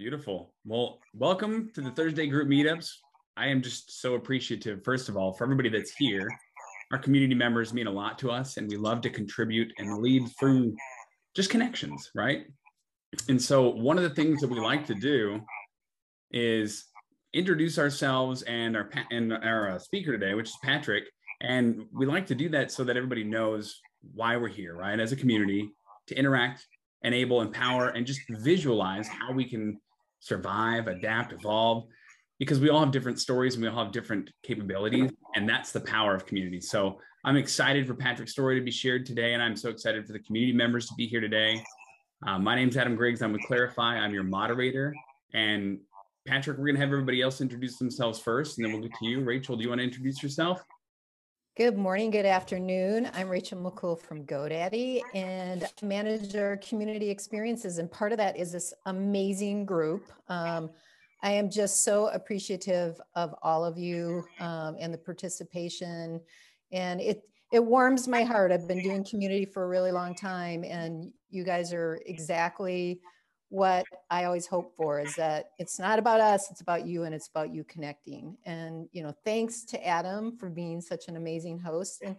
Beautiful. Well, welcome to the Thursday group meetups. I am just so appreciative, first of all, for everybody that's here. Our community members mean a lot to us, and we love to contribute and lead through just connections, right? And so, one of the things that we like to do is introduce ourselves and our and our uh, speaker today, which is Patrick. And we like to do that so that everybody knows why we're here, right? As a community to interact, enable, empower, and just visualize how we can survive, adapt, evolve, because we all have different stories and we all have different capabilities. And that's the power of community. So I'm excited for Patrick's story to be shared today. And I'm so excited for the community members to be here today. Uh, my name's Adam Griggs. I'm with Clarify. I'm your moderator. And Patrick, we're going to have everybody else introduce themselves first, and then we'll get to you. Rachel, do you want to introduce yourself? Good morning, good afternoon. I'm Rachel McCool from GoDaddy and manage our community experiences. And part of that is this amazing group. Um, I am just so appreciative of all of you um, and the participation. And it, it warms my heart. I've been doing community for a really long time, and you guys are exactly what I always hope for is that it's not about us, it's about you and it's about you connecting. And, you know, thanks to Adam for being such an amazing host. And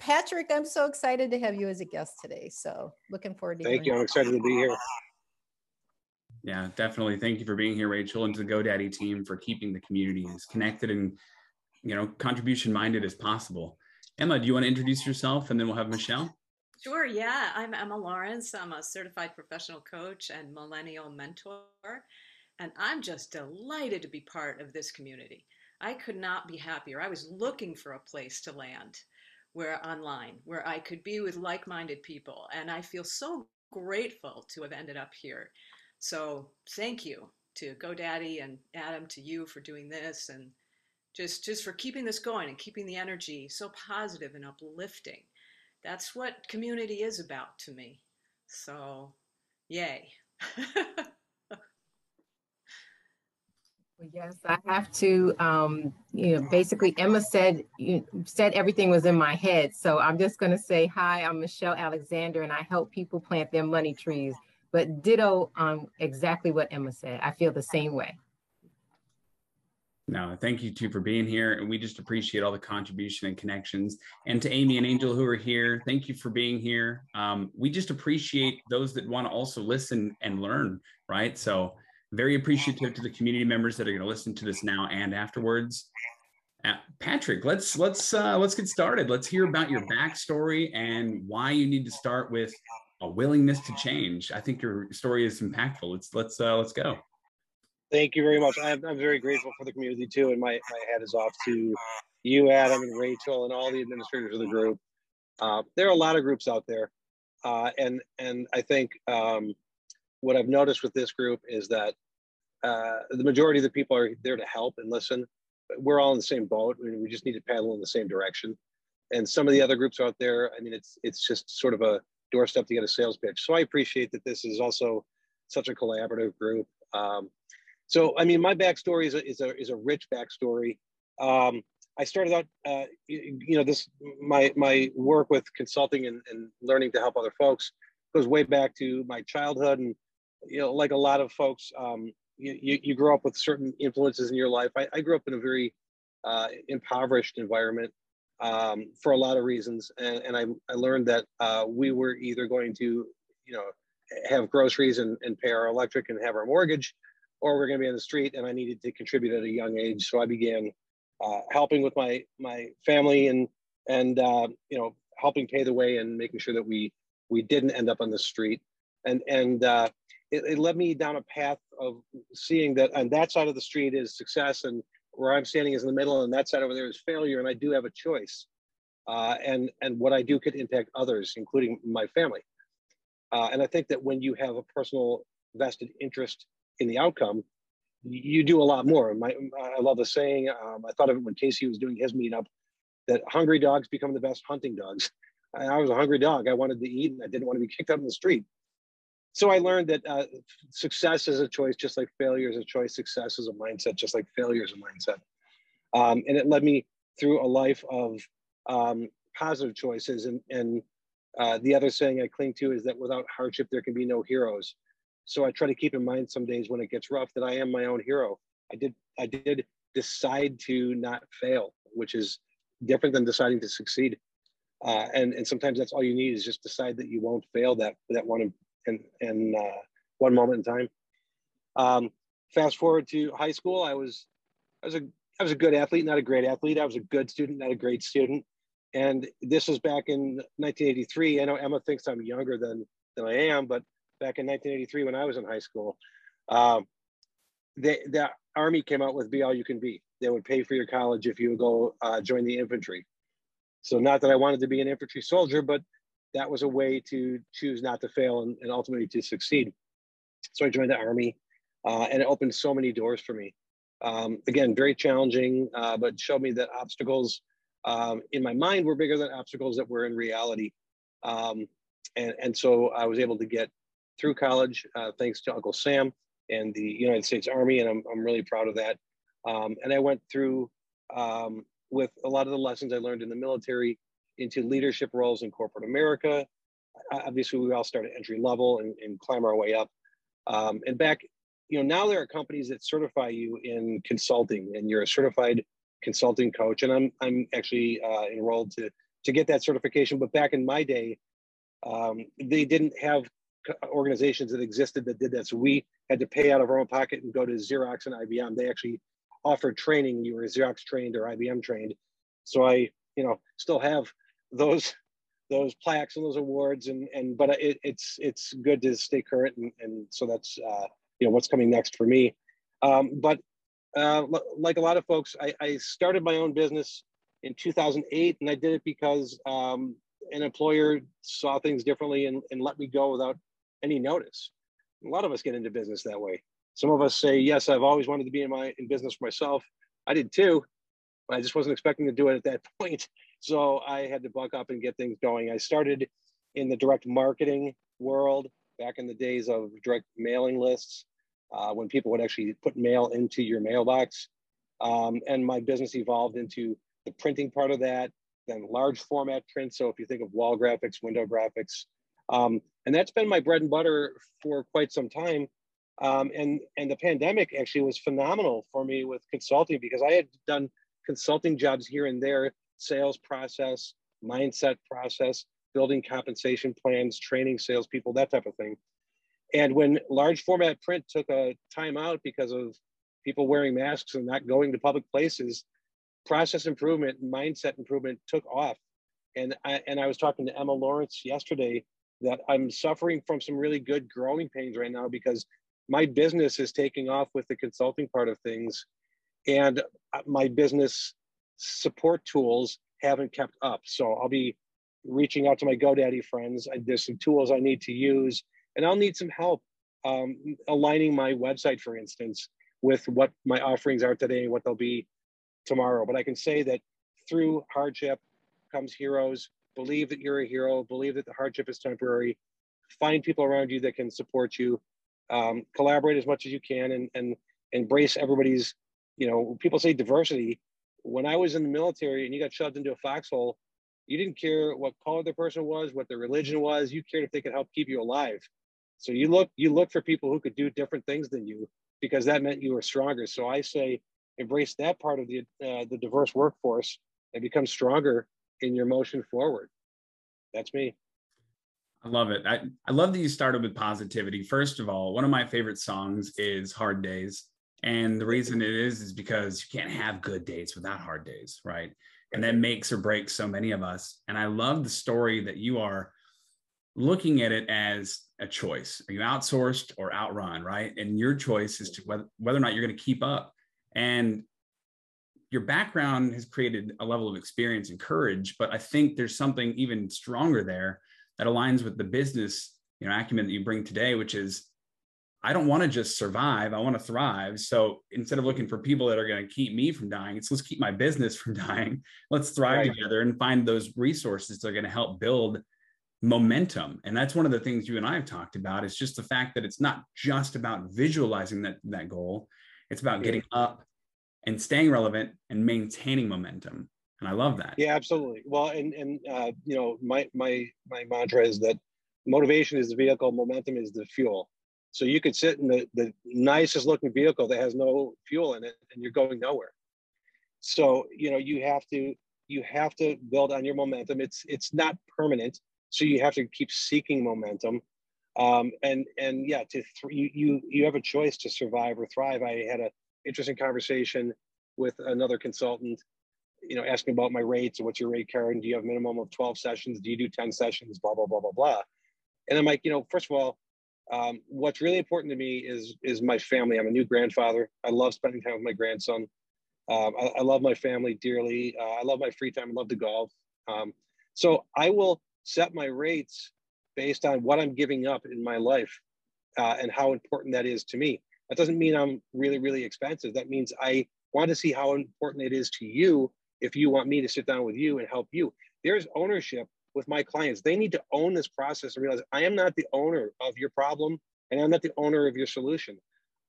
Patrick, I'm so excited to have you as a guest today. So looking forward to Thank you. I'm excited to be here. Yeah, definitely. Thank you for being here, Rachel, and to the GoDaddy team for keeping the community as connected and, you know, contribution minded as possible. Emma, do you want to introduce yourself and then we'll have Michelle? Sure, yeah. I'm Emma Lawrence. I'm a certified professional coach and millennial mentor. And I'm just delighted to be part of this community. I could not be happier. I was looking for a place to land where online, where I could be with like minded people. And I feel so grateful to have ended up here. So thank you to GoDaddy and Adam, to you for doing this and just, just for keeping this going and keeping the energy so positive and uplifting that's what community is about to me. So, yay. Yes, I have to. Um, you know, basically, Emma said you said everything was in my head. So I'm just going to say hi. I'm Michelle Alexander, and I help people plant their money trees. But ditto on exactly what Emma said. I feel the same way. No, thank you too for being here. And we just appreciate all the contribution and connections. And to Amy and Angel who are here, thank you for being here. Um, we just appreciate those that want to also listen and learn, right? So very appreciative to the community members that are going to listen to this now and afterwards. Uh, Patrick, let's let's uh, let's get started. Let's hear about your backstory and why you need to start with a willingness to change. I think your story is impactful. Let's let's uh, let's go. Thank you very much. I'm, I'm very grateful for the community too, and my, my hat is off to you, Adam, and Rachel, and all the administrators of the group. Uh, there are a lot of groups out there, uh, and and I think um, what I've noticed with this group is that uh, the majority of the people are there to help and listen. We're all in the same boat. I mean, we just need to paddle in the same direction. And some of the other groups out there, I mean, it's it's just sort of a doorstep to get a sales pitch. So I appreciate that this is also such a collaborative group. Um, so, I mean, my backstory is a, is a, is a rich backstory. Um, I started out, uh, you, you, know, this, my, my work with consulting and, and learning to help other folks goes way back to my childhood. And, you know, like a lot of folks, um, you, you, grow up with certain influences in your life. I, I grew up in a very uh, impoverished environment um, for a lot of reasons. And, and I, I learned that uh, we were either going to, you know, have groceries and, and pay our electric and have our mortgage, or we're going to be on the street and i needed to contribute at a young age. So i began uh, helping with my my family and and uh, you know helping pay the way and making sure that we we didn't end up on the street. And and uh, it, it, led me down a path of seeing that on that side of the street is success and where i'm standing is in the middle and that side over there is failure and i do have a choice uh, and and what i do could impact others including my family. Uh, and i think that when you have a personal vested interest in the outcome, you do a lot more. My, I love the saying. Um, I thought of it when Casey was doing his meetup that hungry dogs become the best hunting dogs. I, I was a hungry dog. I wanted to eat and I didn't want to be kicked out in the street. So I learned that uh, success is a choice, just like failure is a choice. Success is a mindset, just like failure is a mindset. Um, and it led me through a life of um, positive choices. And, and uh, the other saying I cling to is that without hardship, there can be no heroes. So I try to keep in mind some days when it gets rough that I am my own hero. I did I did decide to not fail, which is different than deciding to succeed. Uh, and and sometimes that's all you need is just decide that you won't fail that that one and and uh, one moment in time. Um, fast forward to high school, I was I was a I was a good athlete, not a great athlete. I was a good student, not a great student. And this was back in 1983. I know Emma thinks I'm younger than than I am, but back in 1983 when I was in high school, um, the Army came out with Be All You Can Be. They would pay for your college if you would go uh, join the infantry. So not that I wanted to be an infantry soldier, but that was a way to choose not to fail and, and ultimately to succeed. So I joined the Army, uh, and it opened so many doors for me. Um, again, very challenging, uh, but showed me that obstacles um, in my mind were bigger than obstacles that were in reality. Um, and, and so I was able to get through college uh, thanks to Uncle Sam and the United States Army, and I'm, I'm really proud of that. Um, and I went through um, with a lot of the lessons I learned in the military into leadership roles in corporate America. Obviously, we all start at entry level and, and climb our way up. Um, and back, you know, now there are companies that certify you in consulting, and you're a certified consulting coach. And I'm I'm actually uh, enrolled to to get that certification. But back in my day, um, they didn't have organizations that existed that did that. So we had to pay out of our own pocket and go to Xerox and IBM. They actually offered training. You were Xerox trained or IBM trained. So I, you know, still have those those plaques and those awards and and but it, it's it's good to stay current and, and so that's uh, you know what's coming next for me um, but uh, like a lot of folks I, I, started my own business in 2008 and i did it because um, an employer saw things differently and, and let me go without any notice a lot of us get into business that way some of us say yes i've always wanted to be in my in business for myself i did too but i just wasn't expecting to do it at that point so I had to buck up and get things going. I started in the direct marketing world back in the days of direct mailing lists uh, when people would actually put mail into your mailbox. Um, and my business evolved into the printing part of that, then large format print. So if you think of wall graphics, window graphics, um, and that's been my bread and butter for quite some time. Um, and and the pandemic actually was phenomenal for me with consulting because I had done consulting jobs here and there sales process, mindset process, building compensation plans, training salespeople, that type of thing. And when large format print took a time out because of people wearing masks and not going to public places, process improvement mindset improvement took off. And I, and I was talking to Emma Lawrence yesterday that I'm suffering from some really good growing pains right now because my business is taking off with the consulting part of things. And my business support tools haven't kept up. So I'll be reaching out to my GoDaddy friends. There's some tools I need to use, and I'll need some help um, aligning my website, for instance, with what my offerings are today and what they'll be tomorrow. But I can say that through hardship comes heroes. Believe that you're a hero. Believe that the hardship is temporary. Find people around you that can support you. Um, collaborate as much as you can, and and embrace everybody's. You know, people say diversity when I was in the military and you got shoved into a foxhole, you didn't care what color the person was, what their religion was. You cared if they could help keep you alive. So you look you look for people who could do different things than you because that meant you were stronger. So I say embrace that part of the uh, the diverse workforce and become stronger in your motion forward. That's me. I love it. I, I love that you started with positivity. First of all, one of my favorite songs is Hard Days. And the reason it is is because you can't have good days without hard days, right? And that makes or breaks so many of us. And I love the story that you are looking at it as a choice. Are you outsourced or outrun, right? And your choice is to whether, whether or not you're going to keep up. And your background has created a level of experience and courage, but I think there's something even stronger there that aligns with the business, you know, acumen that you bring today, which is I don't want to just survive. I want to thrive. So instead of looking for people that are going to keep me from dying, it's let's keep my business from dying. Let's thrive right. together and find those resources that are going to help build momentum. And that's one of the things you and I have talked about. It's just the fact that it's not just about visualizing that, that goal. It's about getting up and staying relevant and maintaining momentum. And I love that. Yeah, absolutely. Well, and, and, uh, you know, my, my, my mantra is that motivation is the vehicle, momentum is the fuel So you could sit in the, the nicest looking vehicle that has no fuel in it and you're going nowhere. So, you know, you have to you have to build on your momentum. It's it's not permanent. So you have to keep seeking momentum. Um, and and yeah, to th- you, you you have a choice to survive or thrive. I had an interesting conversation with another consultant, you know, asking about my rates and what's your rate card and do you have minimum of 12 sessions? Do you do 10 sessions? Blah, blah, blah, blah, blah. And I'm like, you know, first of all, um, what's really important to me is is my family. I'm a new grandfather. I love spending time with my grandson. Um, I, I, love my family dearly. Uh, I love my free time. I love to golf. Um, so I will set my rates based on what I'm giving up in my life uh, and how important that is to me. That doesn't mean I'm really, really expensive. That means I want to see how important it is to you if you want me to sit down with you and help you. There's ownership with my clients. They need to own this process and realize I am not the owner of your problem and I'm not the owner of your solution.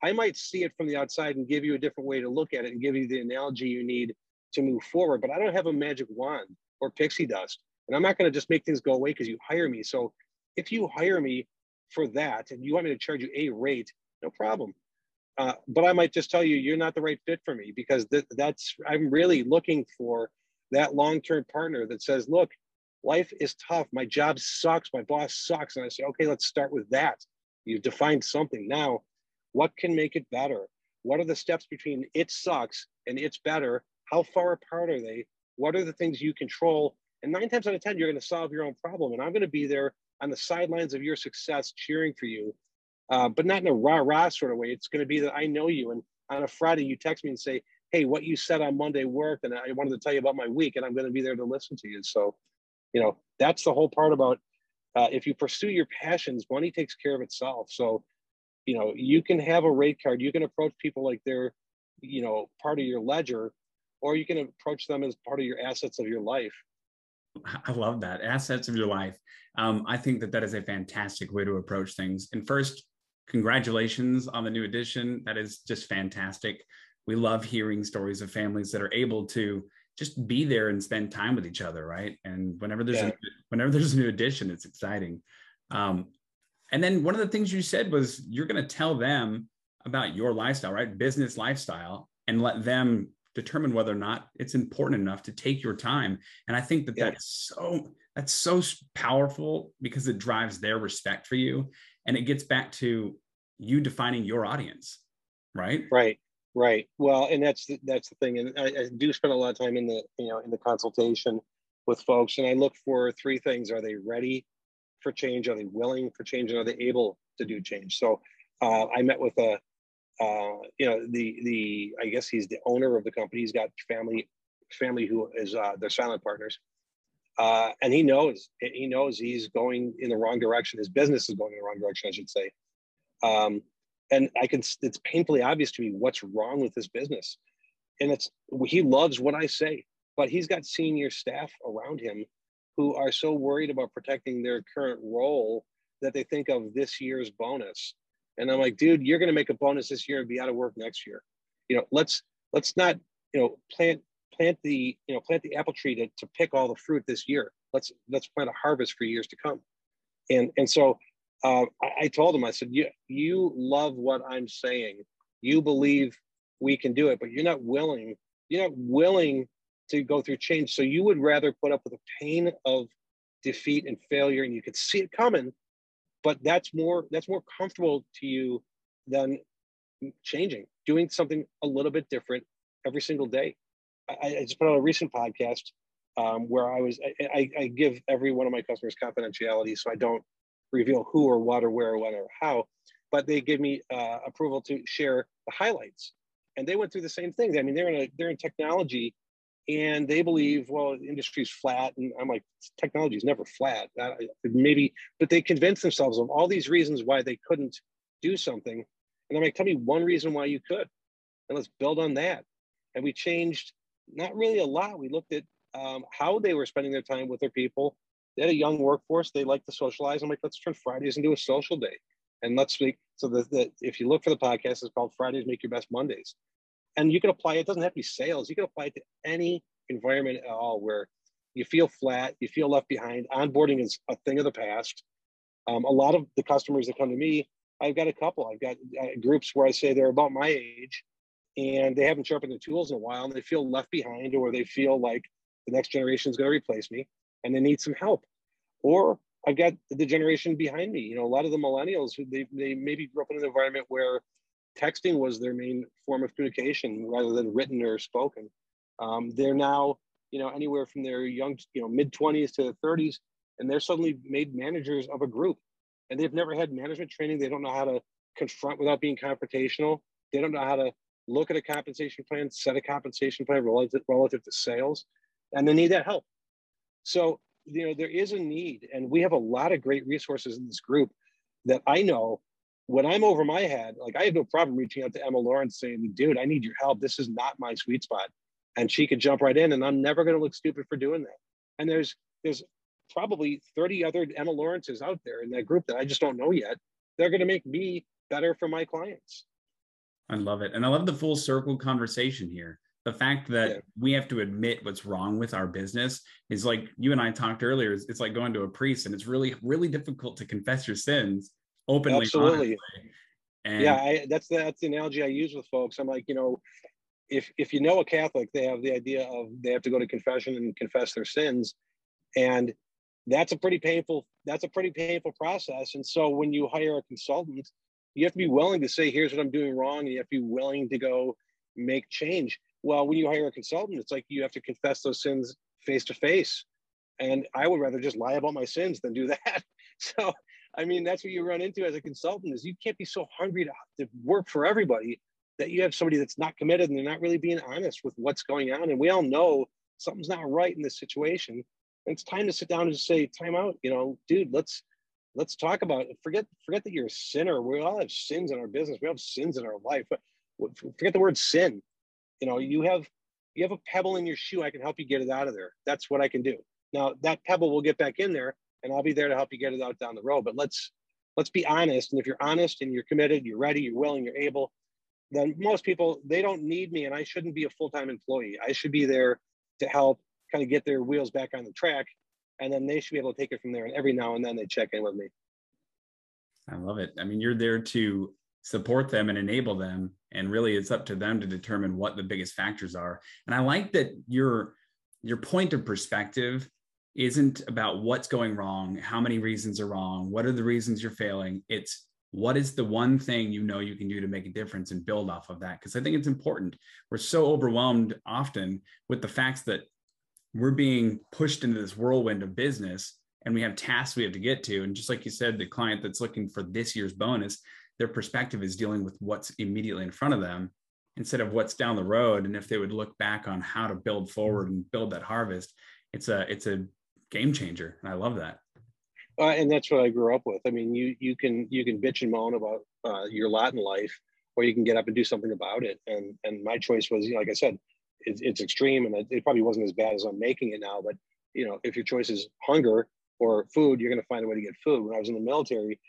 I might see it from the outside and give you a different way to look at it and give you the analogy you need to move forward, but I don't have a magic wand or pixie dust. And I'm not going to just make things go away because you hire me. So if you hire me for that and you want me to charge you a rate, no problem. Uh, but I might just tell you you're not the right fit for me because th- that's I'm really looking for that long-term partner that says, look, life is tough. My job sucks. My boss sucks. And I say, okay, let's start with that. You've defined something. Now, what can make it better? What are the steps between it sucks and it's better? How far apart are they? What are the things you control? And nine times out of 10, you're going to solve your own problem. And I'm going to be there on the sidelines of your success, cheering for you uh, but not in a rah rah sort of way. It's going to be that I know you, and on a Friday you text me and say, "Hey, what you said on Monday worked, and I wanted to tell you about my week, and I'm going to be there to listen to you." So, you know, that's the whole part about uh, if you pursue your passions, money takes care of itself. So, you know, you can have a rate card, you can approach people like they're, you know, part of your ledger, or you can approach them as part of your assets of your life. I love that assets of your life. Um, I think that that is a fantastic way to approach things. And first, congratulations on the new edition. That is just fantastic. We love hearing stories of families that are able to just be there and spend time with each other, right? And whenever there's yeah. a, whenever there's a new edition, it's exciting. Um, and then one of the things you said was you're going to tell them about your lifestyle, right? Business lifestyle, and let them determine whether or not it's important enough to take your time. And I think that yeah. that's so that's so powerful because it drives their respect for you and it gets back to you defining your audience right? Right right. Well and that's the, that's the thing. And I, I, do spend a lot of time in the you know in the consultation with folks and i look for three things. Are they ready for change? Are they willing for change? And are they able to do change? So uh, i met with a uh, you know the the i guess he's the owner of the company. He's got family family who is uh, their silent partners uh, and he knows he knows he's going in the wrong direction. His business is going in the wrong direction, I should say. Um, and I can it's painfully obvious to me what's wrong with this business. And it's he loves what I say, but he's got senior staff around him who are so worried about protecting their current role that they think of this year's bonus. And I'm like, dude, you're going to make a bonus this year and be out of work next year. You know, let's let's not you know plant plant the you know plant the apple tree to, to pick all the fruit this year. Let's let's plant a harvest for years to come. And and so uh, I, I, told him i said you you love what i'm saying. You believe we can do it but you're not willing you're not willing to go through change. So you would rather put up with the pain of defeat and failure and you could see it coming but that's more that's more comfortable to you than changing doing something a little bit different every single day I, I just put on a recent podcast um, where I was I, I, give every one of my customers confidentiality, so I don't reveal who or what or where or when or how, but they give me uh, approval to share the highlights, and they went through the same thing. I mean, they're in a, they're in technology, and they believe well, the industry's flat, and I'm like, technology is never flat. Maybe, but they convince themselves of all these reasons why they couldn't do something, and I'm like, tell me one reason why you could, and let's build on that. And we changed not really a lot. We looked at um, how they were spending their time with their people. They had a young workforce. They like to socialize. I'm like, let's turn Fridays into a social day. And let's make so that, if you look for the podcast, it's called Fridays Make Your Best Mondays. And you can apply it, doesn't have to be sales. You can apply it to any environment at all where you feel flat, you feel left behind. Onboarding is a thing of the past. Um, a lot of the customers that come to me I've got a couple. I've got uh, groups where I say they're about my age and they haven't sharpened their tools in a while and they feel left behind or they feel like the next generation is going to replace me and they need some help. Or I've got the generation behind me. You know, a lot of the millennials they, they maybe grew up in an environment where texting was their main form of communication rather than written or spoken. Um, they're now, you know, anywhere from their young, you know, mid 20s to 30s, and they're suddenly made managers of a group and they've never had management training. They don't know how to confront without being confrontational. They don't know how to look at a compensation plan, set a compensation plan relative, relative to sales, and they need that help. So, you know, there is a need, and we have a lot of great resources in this group that I know when I'm over my head, like I have no problem reaching out to Emma Lawrence saying, dude, I need your help. This is not my sweet spot. And she could jump right in, and I'm never going to look stupid for doing that. And there's there's probably 30 other Emma Lawrences out there in that group that I just don't know yet. They're going to make me better for my clients. I love it. And I love the full circle conversation here. The fact that yeah. we have to admit what's wrong with our business is like you and I talked earlier, it's, like going to a priest and it's really, really difficult to confess your sins openly. Absolutely. And yeah, I, that's the, that's the analogy I use with folks. I'm like, you know, if if you know a Catholic, they have the idea of they have to go to confession and confess their sins, and that's a pretty painful that's a pretty painful process. And so when you hire a consultant, you have to be willing to say, here's what I'm doing wrong, and you have to be willing to go make change. Well, when you hire a consultant, it's like you have to confess those sins face to face. And I would rather just lie about my sins than do that. So, I mean, that's what you run into as a consultant is you can't be so hungry to, to work for everybody that you have somebody that's not committed and they're not really being honest with what's going on. And we all know something's not right in this situation. And it's time to sit down and say, time out, you know, dude, let's let's talk about. Forget forget that you're a sinner. We all have sins in our business. We have sins in our life. But forget the word sin. You know, you have you have a pebble in your shoe. I can help you get it out of there. That's what I can do. Now that pebble will get back in there, and I'll be there to help you get it out down the road. But let's let's be honest. And if you're honest and you're committed, you're ready, you're willing, you're able, then most people they don't need me, and I shouldn't be a full time employee. I should be there to help kind of get their wheels back on the track and then they should be able to take it from there. And every now and then they check in with me. I love it. I mean, you're there to support them and enable them. And really it's up to them to determine what the biggest factors are. And I like that your your point of perspective isn't about what's going wrong, how many reasons are wrong, what are the reasons you're failing. It's what is the one thing you know you can do to make a difference and build off of that? Because I think it's important. We're so overwhelmed often with the facts that we're being pushed into this whirlwind of business and we have tasks we have to get to. And just like you said, the client that's looking for this year's bonus, their perspective is dealing with what's immediately in front of them instead of what's down the road. And if they would look back on how to build forward and build that harvest, it's a it's a game changer. And I love that. Uh, and that's what I grew up with. I mean, you you can you can bitch and moan about uh, your lot in life, or you can get up and do something about it. And and my choice was, you know, like I said, it's, it's extreme and it probably wasn't as bad as I'm making it now. But you know, if your choice is hunger or food, you're going to find a way to get food. When I was in the military,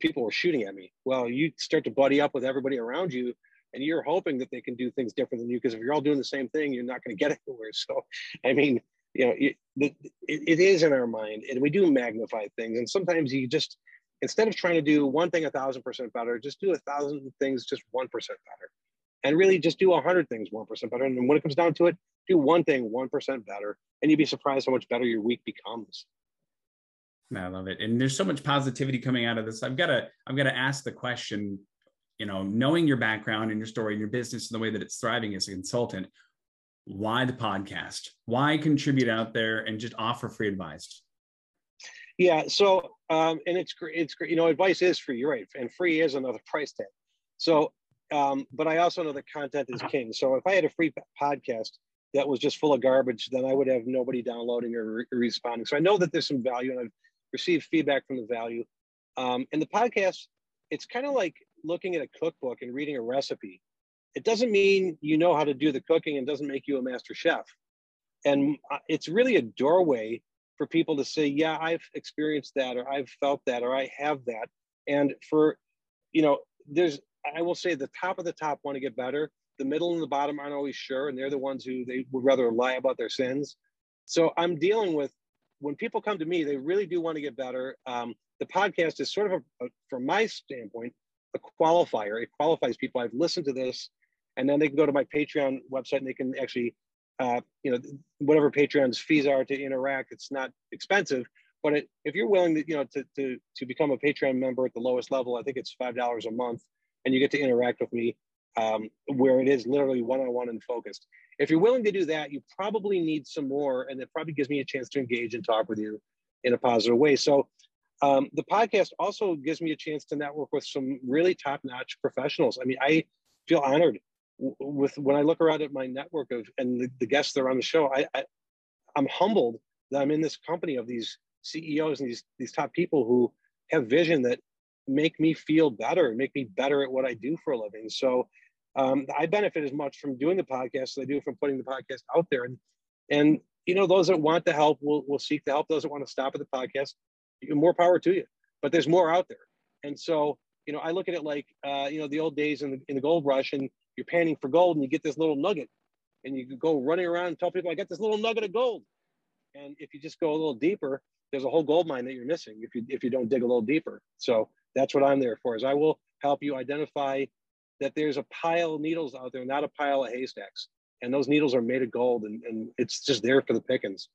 people were shooting at me. Well, you start to buddy up with everybody around you, and you're hoping that they can do things different than you. Because if you're all doing the same thing, you're not going to get anywhere. So, I mean, you know, it, it, it is in our mind, and we do magnify things. And sometimes you just instead of trying to do one thing a thousand percent better, just do a thousand things just one percent better and really just do 100 things 1% better. And when it comes down to it, do one thing 1% better, and you'd be surprised how much better your week becomes. I love it. And there's so much positivity coming out of this. I've got to, I've got to ask the question, you know, knowing your background and your story and your business and the way that it's thriving as a consultant, why the podcast? Why contribute out there and just offer free advice? Yeah. So, um, and it's great. It's great. You know, advice is free, you're right. And free is another price tag. So um, but I also know that content is king. So if I had a free podcast that was just full of garbage, then I would have nobody downloading or re- responding. So I know that there's some value, and I've received feedback from the value. Um, and the podcast, it's kind of like looking at a cookbook and reading a recipe. It doesn't mean you know how to do the cooking and doesn't make you a master chef. And uh, it's really a doorway for people to say, yeah, I've experienced that, or I've felt that, or I have that. And for, you know, there's I will say the top of the top want to get better. The middle and the bottom aren't always sure, and they're the ones who they would rather lie about their sins. So I'm dealing with when people come to me, they really do want to get better. Um, the podcast is sort of, a, a, from my standpoint, a qualifier. It qualifies people. I've listened to this, and then they can go to my Patreon website and they can actually, uh, you know, whatever Patreon's fees are to interact. It's not expensive, but it, if you're willing to, you know, to, to, to become a Patreon member at the lowest level, I think it's $5 a month and you get to interact with me um, where it is literally one-on-one and focused. If you're willing to do that, you probably need some more, and it probably gives me a chance to engage and talk with you in a positive way. So um, the podcast also gives me a chance to network with some really top-notch professionals. I mean, I feel honored with when I look around at my network of and the, the guests that are on the show. I, I I'm humbled that I'm in this company of these CEOs and these these top people who have vision that make me feel better, make me better at what I do for a living. So um, I benefit as much from doing the podcast as I do from putting the podcast out there. And and you know, those that want the help will will seek the help. Those that want to stop at the podcast, more power to you. But there's more out there. And so, you know, I look at it like uh, you know, the old days in the in the gold rush and you're panning for gold and you get this little nugget and you go running around and tell people I got this little nugget of gold. And if you just go a little deeper, there's a whole gold mine that you're missing if you if you don't dig a little deeper. So that's what I'm there for. Is I will help you identify that there's a pile of needles out there, not a pile of haystacks. And those needles are made of gold, and, and it's just there for the pickings.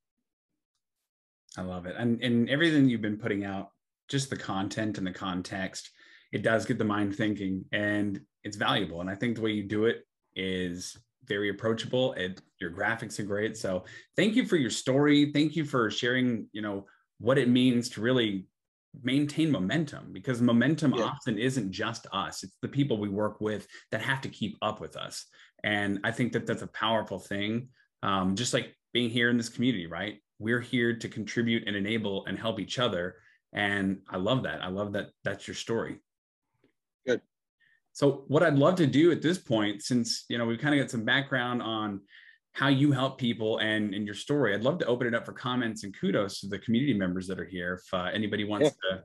I love it, and and everything you've been putting out, just the content and the context, it does get the mind thinking, and it's valuable. And I think the way you do it is very approachable. It your graphics are great. So thank you for your story. Thank you for sharing. You know what it means to really maintain momentum because momentum yeah. often isn't just us. It's the people we work with that have to keep up with us. And i think that that's a powerful thing um, just like being here in this community right? We're here to contribute and enable and help each other. And i love that. I love that that's your story. Good. So what i'd love to do at this point since you know we've kind of got some background on how you help people and in your story. I'd love to open it up for comments and kudos to the community members that are here. If uh, anybody wants yeah. to.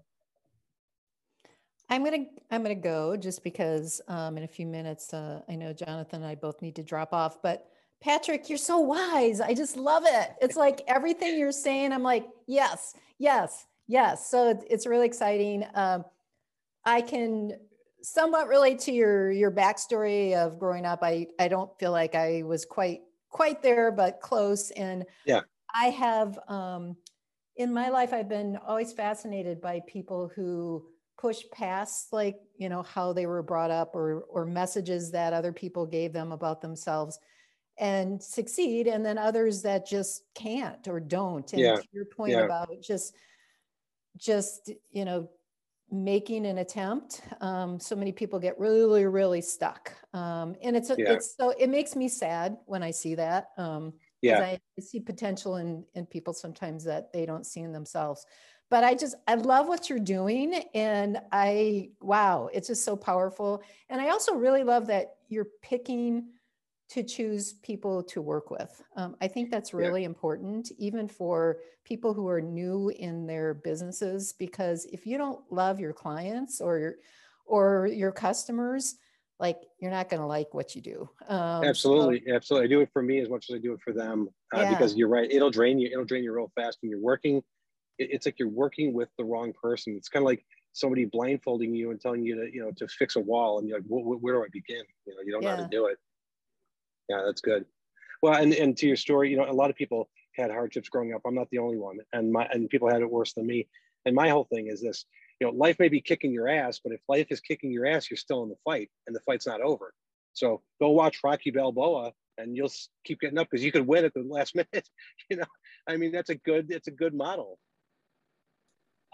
I'm gonna I'm gonna go just because um, in a few minutes uh, I know Jonathan and I both need to drop off. But Patrick, you're so wise. I just love it. It's like everything you're saying. I'm like yes, yes, yes. So it's really exciting. Um, I can somewhat relate to your your backstory of growing up. I I don't feel like I was quite quite there, but close. And yeah, I have um, in my life, I've been always fascinated by people who push past like you know how they were brought up or or messages that other people gave them about themselves and succeed and then others that just can't or don't and yeah. to your point yeah. about just just you know making an attempt um, so many people get really really stuck. Um, and it's yeah. it's so it makes me sad when i see that um, yeah. I, I see potential in in people sometimes that they don't see in themselves. But i just i love what you're doing and i wow it's just so powerful. And i also really love that you're picking to choose people to work with. Um, I think that's really yeah. important, even for people who are new in their businesses, because if you don't love your clients or your or your customers, like you're not going to like what you do. Um, absolutely, so, absolutely. I do it for me as much as I do it for them, uh, yeah. because you're right. It'll drain you. It'll drain you real fast when you're working. It, it's like you're working with the wrong person. It's kind of like somebody blindfolding you and telling you to, you know, to fix a wall, and you're like, where do I begin? You know, you don't yeah. know how to do it. Yeah, that's good. Well, and, and to your story, you know, a lot of people had hardships growing up. I'm not the only one, and my and people had it worse than me. And my whole thing is this: you know, life may be kicking your ass, but if life is kicking your ass, you're still in the fight, and the fight's not over. So go watch Rocky Balboa, and you'll keep getting up because you could win at the last minute. you know, I mean, that's a good, it's a good model.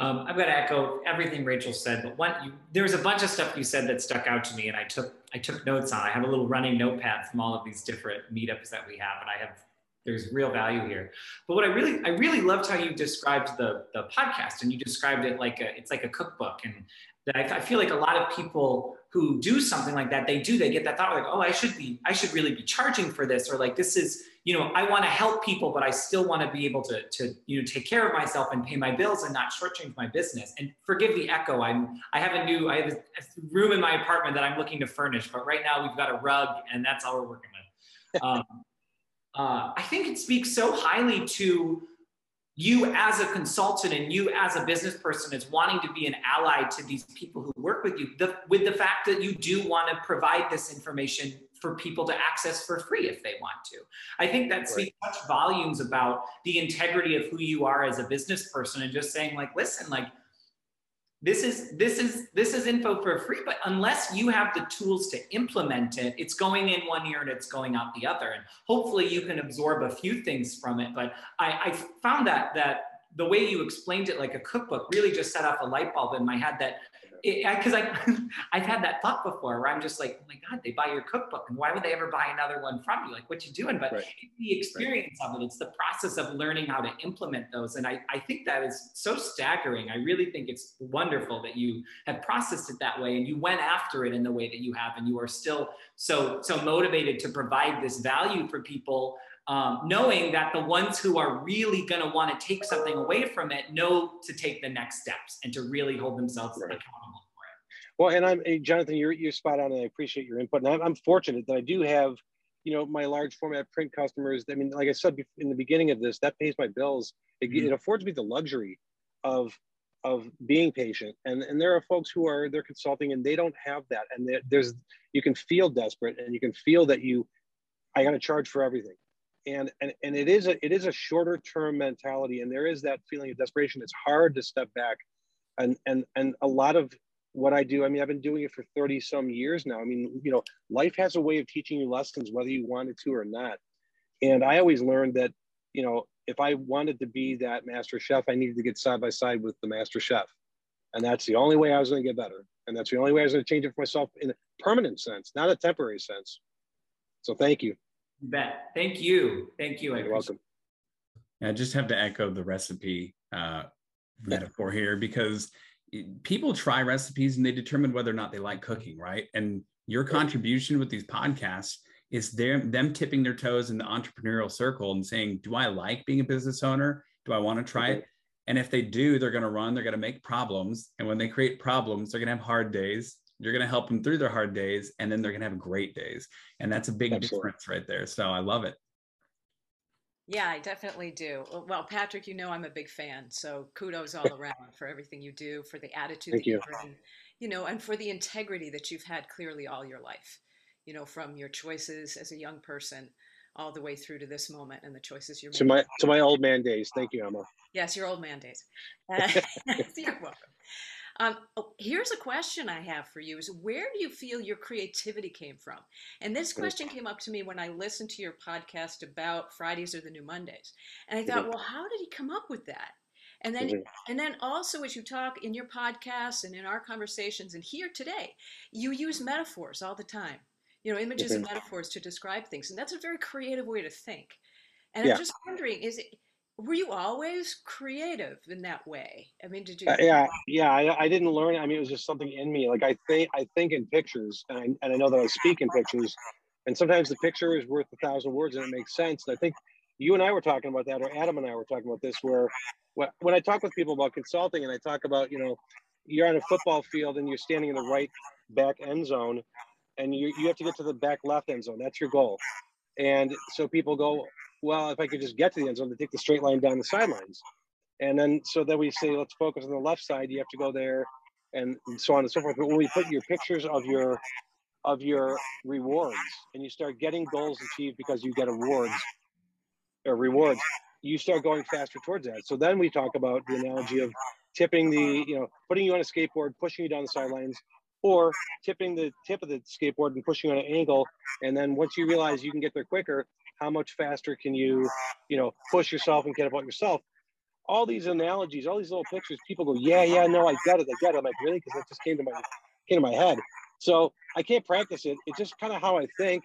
Um, I'm going to echo everything Rachel said, but one, you, there was a bunch of stuff you said that stuck out to me, and I took I took notes on. I have a little running notepad from all of these different meetups that we have, and I have there's real value here. But what I really I really loved how you described the the podcast, and you described it like a it's like a cookbook, and that I, I feel like a lot of people who do something like that, they do they get that thought like, oh, I should be I should really be charging for this, or like this is you know, I want to help people, but I still want to be able to, to, you know, take care of myself and pay my bills and not shortchange my business. And forgive the echo. I'm, I have a new, I have a room in my apartment that I'm looking to furnish, but right now we've got a rug and that's all we're working with. Um, uh, I think it speaks so highly to you as a consultant and you as a business person is wanting to be an ally to these people who work with you the, with the fact that you do want to provide this information for people to access for free if they want to i think that speaks right. such volumes about the integrity of who you are as a business person and just saying like listen like this is this is this is info for free but unless you have the tools to implement it it's going in one ear and it's going out the other. And hopefully you can absorb a few things from it but i, I found that that the way you explained it like a cookbook really just set off a light bulb in my head that because I, I've had that thought before where I'm just like, oh my God, they buy your cookbook, and why would they ever buy another one from you? Like, what you doing? But right. the experience right. of it, it's the process of learning how to implement those, and I, I think that is so staggering. I really think it's wonderful that you have processed it that way, and you went after it in the way that you have, and you are still so so motivated to provide this value for people um, knowing that the ones who are really going to want to take something away from it know to take the next steps and to really hold themselves right. accountable for it. Well, and I'm Jonathan, you're you're spot on, and I appreciate your input. And I'm, I'm fortunate that I do have, you know, my large format print customers. I mean, like I said in the beginning of this, that pays my bills. It, mm-hmm. it affords me the luxury of of being patient and and there are folks who are they're consulting and they don't have that and there's you can feel desperate and you can feel that you i got to charge for everything and, and and it is a it is a shorter term mentality and there is that feeling of desperation. It's hard to step back and and and a lot of what i do i mean i've been doing it for 30 some years now. I mean you know life has a way of teaching you lessons whether you wanted to or not. And i always learned that you know if i wanted to be that master chef i needed to get side by side with the master chef. And that's the only way i was going to get better. And that's the only way i was going to change it for myself in a permanent sense not a temporary sense. So thank you bet. Thank you. Thank you. You're welcome. I just have to echo the recipe uh, metaphor here because people try recipes and they determine whether or not they like cooking, right? And your contribution with these podcasts is them them tipping their toes in the entrepreneurial circle and saying, "Do I like being a business owner? Do I want to try it?" And if they do, they're going to run. They're going to make problems, and when they create problems, they're going to have hard days. You're going to help them through their hard days, and then they're going to have great days. And that's a big Absolutely. difference right there. So I love it. Yeah, I definitely do. Well, Patrick, you know I'm a big fan, so kudos all around for everything you do, for the attitude Thank that you bring, you know, and for the integrity that you've had clearly all your life. You know, from your choices as a young person all the way through to this moment and the choices you're making. To my to my old man days. Thank you, Emma. Yes, your old man days. Uh, you're welcome. Um, oh, here's a question I have for you: Is where do you feel your creativity came from? And this question came up to me when I listened to your podcast about Fridays are the new Mondays, and I thought, mm-hmm. well, how did he come up with that? And then, mm-hmm. and then also, as you talk in your podcasts and in our conversations and here today, you use metaphors all the time. You know, images mm-hmm. and metaphors to describe things, and that's a very creative way to think. And yeah. I'm just wondering, is it were you always creative in that way? I mean did you uh, yeah yeah I, I, didn't learn i mean it was just something in me like i think i think in pictures and I, and I know that i speak in pictures and sometimes the picture is worth a thousand words and it makes sense and i think you and i were talking about that or adam and i were talking about this where when i talk with people about consulting and i talk about you know you're on a football field and you're standing in the right back end zone and you, you have to get to the back left end zone that's your goal and so people go well, if I could just get to the end zone, to take the straight line down the sidelines. And then so then we say, let's focus on the left side. You have to go there, and, and so on and so forth. But when we put your pictures of your of your rewards, and you start getting goals achieved because you get awards or rewards, you start going faster towards that. So then we talk about the analogy of tipping the, you know, putting you on a skateboard, pushing you down the sidelines, or tipping the tip of the skateboard and pushing on an angle. And then once you realize you can get there quicker, how much faster can you, you know, push yourself and get about yourself? All these analogies, all these little pictures, people go, yeah, yeah, no, I get it, I get it. I'm like, really? Because it just came to my came to my head. So I can't practice it. It's just kind of how I think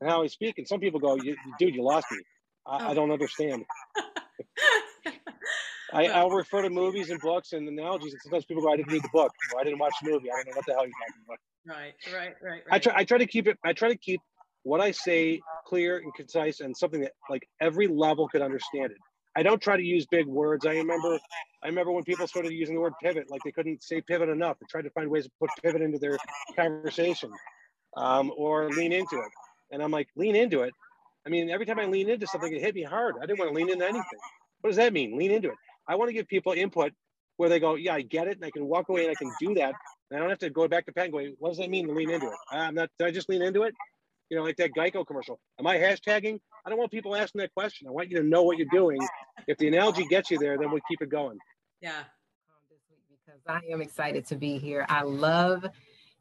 and how I speak. And some people go, dude, you lost me. I, I don't understand. I, I'll refer to movies and books and analogies, and sometimes people go, "I didn't read the book. I didn't watch the movie. I don't know what the hell you're talking about." Right, right, right, right. I try. I try to keep it. I try to keep what I say clear and concise and something that like every level could understand it. I don't try to use big words. I remember I remember when people started using the word pivot, like they couldn't say pivot enough. They tried to find ways to put pivot into their conversation um, or lean into it. And I'm like, lean into it. I mean, every time I lean into something, it hit me hard. I didn't want to lean into anything. What does that mean? Lean into it. I want to give people input where they go, yeah, I get it, and I can walk away and I can do that. And I don't have to go back to Penguin. what does that mean to lean into it? I'm not. Did I just lean into it? You know, like that Geico commercial. Am I hashtagging? I don't want people asking that question. I want you to know what you're doing. If the analogy gets you there, then we keep it going. Yeah. Because I am excited to be here. I love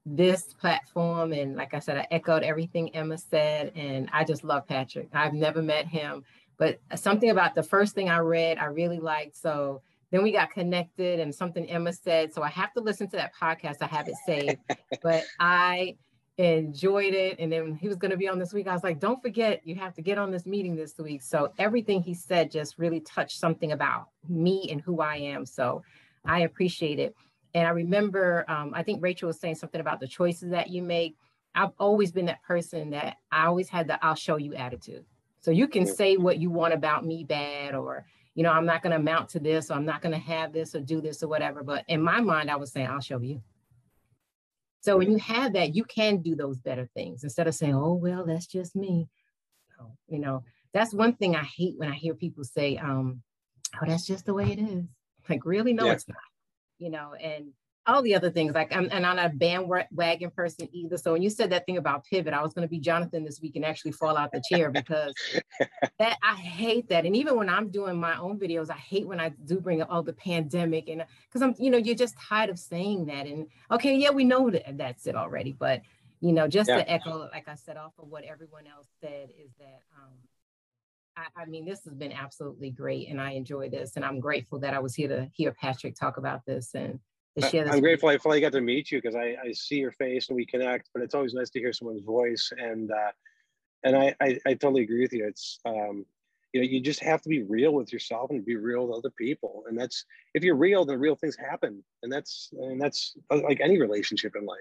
this platform. And like I said, I echoed everything Emma said. And I just love Patrick. I've never met him, but something about the first thing I read, I really liked. So then we got connected and something Emma said. So I have to listen to that podcast. I have it saved, but I enjoyed it. And then he was going to be on this week. I was like, don't forget, you have to get on this meeting this week. So everything he said just really touched something about me and who I am. So I appreciate it. And I remember, um, I think Rachel was saying something about the choices that you make. I've always been that person that I always had the I'll show you attitude. So you can say what you want about me bad, or, you know, I'm not going to amount to this, or I'm not going to have this, or do this, or whatever. But in my mind, I was saying, I'll show you. So when you have that, you can do those better things instead of saying, oh, well, that's just me. You know, that's one thing I hate when I hear people say, um, oh, that's just the way it is. Like, really? No, yeah. it's not you know, and all the other things. Like I'm, and I'm not a bandwagon person either. So when you said that thing about pivot, I was going to be Jonathan this week and actually fall out the chair because that I hate that. And even when I'm doing my own videos, I hate when I do bring up all the pandemic and because I'm, you know, you're just tired of saying that. And okay, yeah, we know that that's it already, but you know, just yeah. to echo, like I said, off of what everyone else said, is that um, I, I, mean, this has been absolutely great, and I enjoy this, and I'm grateful that I was here to hear Patrick talk about this and this. I'm grateful I finally got to meet you because I, I see your face and we connect, but it's always nice to hear someone's voice, and uh, and I, I, I totally agree with you. It's um, you know you just have to be real with yourself and be real with other people, and that's if you're real, then real things happen, and that's and that's uh, like any relationship in life.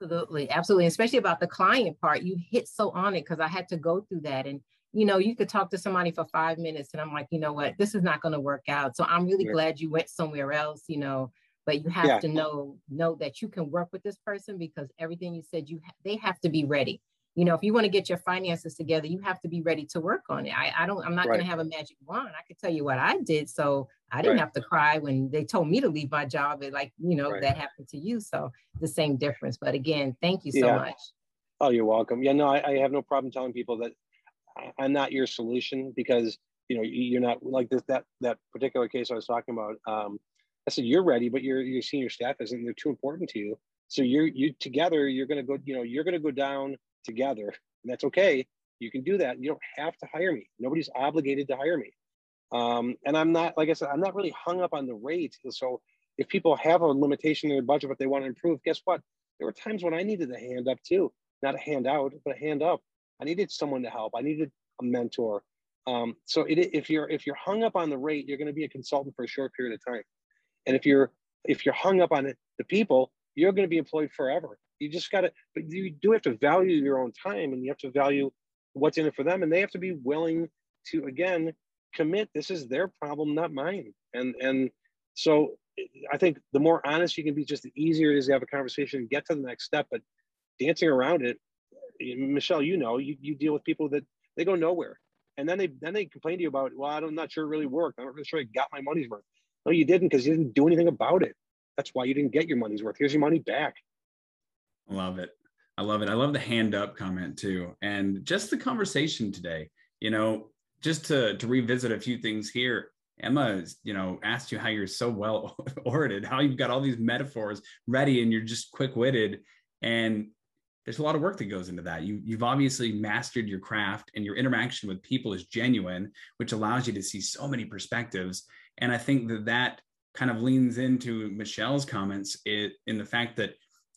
Absolutely, absolutely, especially about the client part. You hit so on it because I had to go through that and you know, you could talk to somebody for five minutes and I'm like, you know what, this is not going to work out. So I'm really yeah. glad you went somewhere else, you know, but you have yeah. to know, know that you can work with this person because everything you said, you, ha- they have to be ready. You know, if you want to get your finances together, you have to be ready to work on it. I, I don't, I'm not right. going to have a magic wand. I could tell you what I did. So I didn't right. have to cry when they told me to leave my job. And like, you know, right. that happened to you. So the same difference. But again, thank you so yeah. much. Oh, you're welcome. Yeah, no, I, I, have no problem telling people that I'm not your solution because you know you're not like this that that particular case I was talking about. Um, I said you're ready, but your your senior staff isn't. They're too important to you. So you're you together. You're gonna go. You know you're gonna go down together, and that's okay. You can do that. You don't have to hire me. Nobody's obligated to hire me. Um, and I'm not like I said. I'm not really hung up on the rate. So if people have a limitation in their budget, but they want to improve, guess what? There were times when I needed a hand up too, not a hand out, but a hand up I needed someone to help. I needed a mentor. Um, so it, if you're if you're hung up on the rate, you're going to be a consultant for a short period of time. And if you're if you're hung up on the people, you're going to be employed forever. You just got to, but you do have to value your own time, and you have to value what's in it for them, and they have to be willing to again commit. This is their problem, not mine. And and so I think the more honest you can be, just the easier it is to have a conversation and get to the next step. But dancing around it Michelle, you know, you, you deal with people that they go nowhere. And then they then they complain to you about, well, I'm not sure it really worked. I'm not really sure I got my money's worth. No, you didn't because you didn't do anything about it. That's why you didn't get your money's worth. Here's your money back. I love it. I love it. I love the hand up comment too. And just the conversation today, you know, just to, to revisit a few things here. Emma, you know, asked you how you're so well orated, how you've got all these metaphors ready and you're just quick witted. And there's a lot of work that goes into that. You, you've obviously mastered your craft and your interaction with people is genuine, which allows you to see so many perspectives. And I think that that kind of leans into Michelle's comments it, in the fact that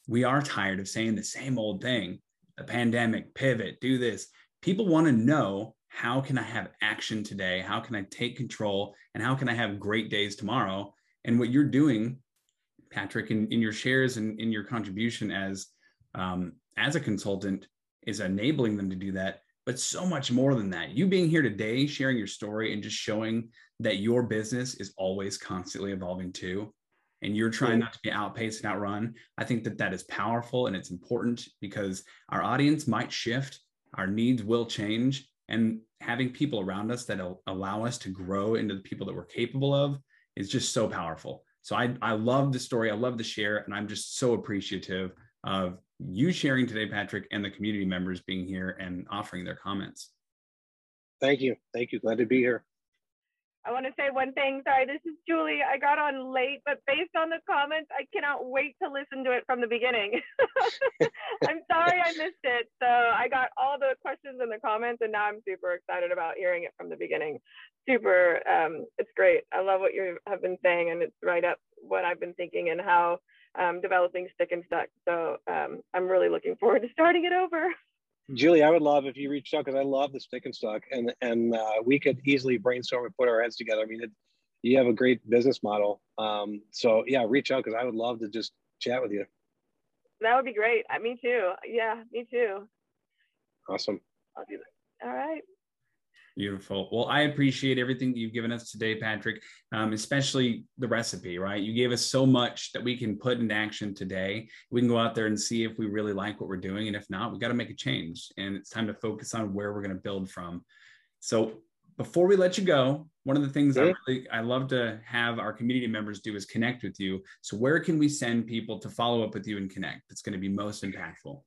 we are tired of saying the same old thing a pandemic, pivot, do this. People want to know how can I have action today? How can I take control? And how can I have great days tomorrow? And what you're doing, Patrick, in, in your shares and in your contribution as um, as a consultant is enabling them to do that but so much more than that you being here today sharing your story and just showing that your business is always constantly evolving too and you're trying not to be outpaced and outrun i think that that is powerful and it's important because our audience might shift our needs will change and having people around us that allow us to grow into the people that we're capable of is just so powerful. So I, I love the story. I love the share. And I'm just so appreciative of you sharing today, Patrick, and the community members being here and offering their comments. Thank you. Thank you. Glad to be here. I want to say one thing. Sorry, this is Julie. I got on late, but based on the comments, I cannot wait to listen to it from the beginning. I'm sorry I missed it. So I got all the questions and the comments, and now I'm super excited about hearing it from the beginning. Super, um, it's great. I love what you have been saying, and it's right up what I've been thinking and how um, developing Stick and Stuck. So um, I'm really looking forward to starting it over. Julie, I would love if you reached out because I love the stick and stuck, and and uh, we could easily brainstorm and put our heads together. I mean, it, you have a great business model. Um, so yeah, reach out because I would love to just chat with you. That would be great. Uh, me too. Yeah, me too. Awesome. I'll do that. All right. Beautiful. Well, I appreciate everything that you've given us today, Patrick, um, especially the recipe, right? You gave us so much that we can put into action today. We can go out there and see if we really like what we're doing. And if not, we got to make a change. And it's time to focus on where we're going to build from. So before we let you go, one of the things I really I love to have our community members do is connect with you. So where can we send people to follow up with you and connect? That's going to be most impactful.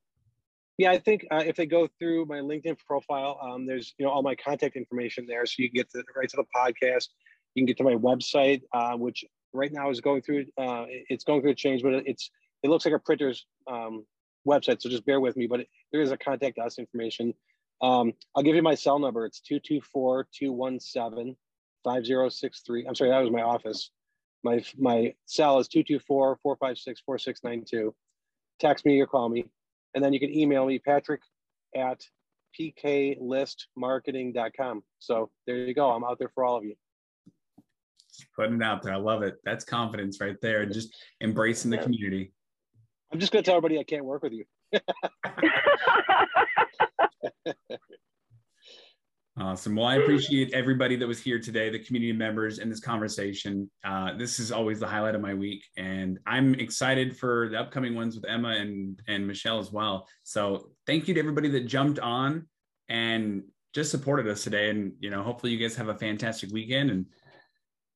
Yeah, I think uh, if they go through my LinkedIn profile, um, there's you know all my contact information there, so you can get to, the right to the podcast. You can get to my website, uh, which right now is going through. Uh, it's going through a change, but it's it looks like a printer's um, website, so just bear with me. But it, there is a contact us information. Um, I'll give you my cell number. It's 224-217-5063. I'm sorry, that was my office. My my cell is 224-456-4692. Text me or call me. And then you can email me, patrick at pklistmarketing.com. So there you go. I'm out there for all of you. putting it out there. I love it. That's confidence right there. And just embracing the community. I'm just going to tell everybody I can't work with you. Awesome. Well, I appreciate everybody that was here today, the community members and this conversation. Uh, this is always the highlight of my week, and I'm excited for the upcoming ones with Emma and and Michelle as well. So, thank you to everybody that jumped on and just supported us today. And you know, hopefully, you guys have a fantastic weekend, and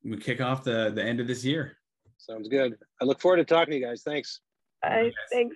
we kick off the the end of this year. Sounds good. I look forward to talking to you guys. Thanks. Bye. Thanks.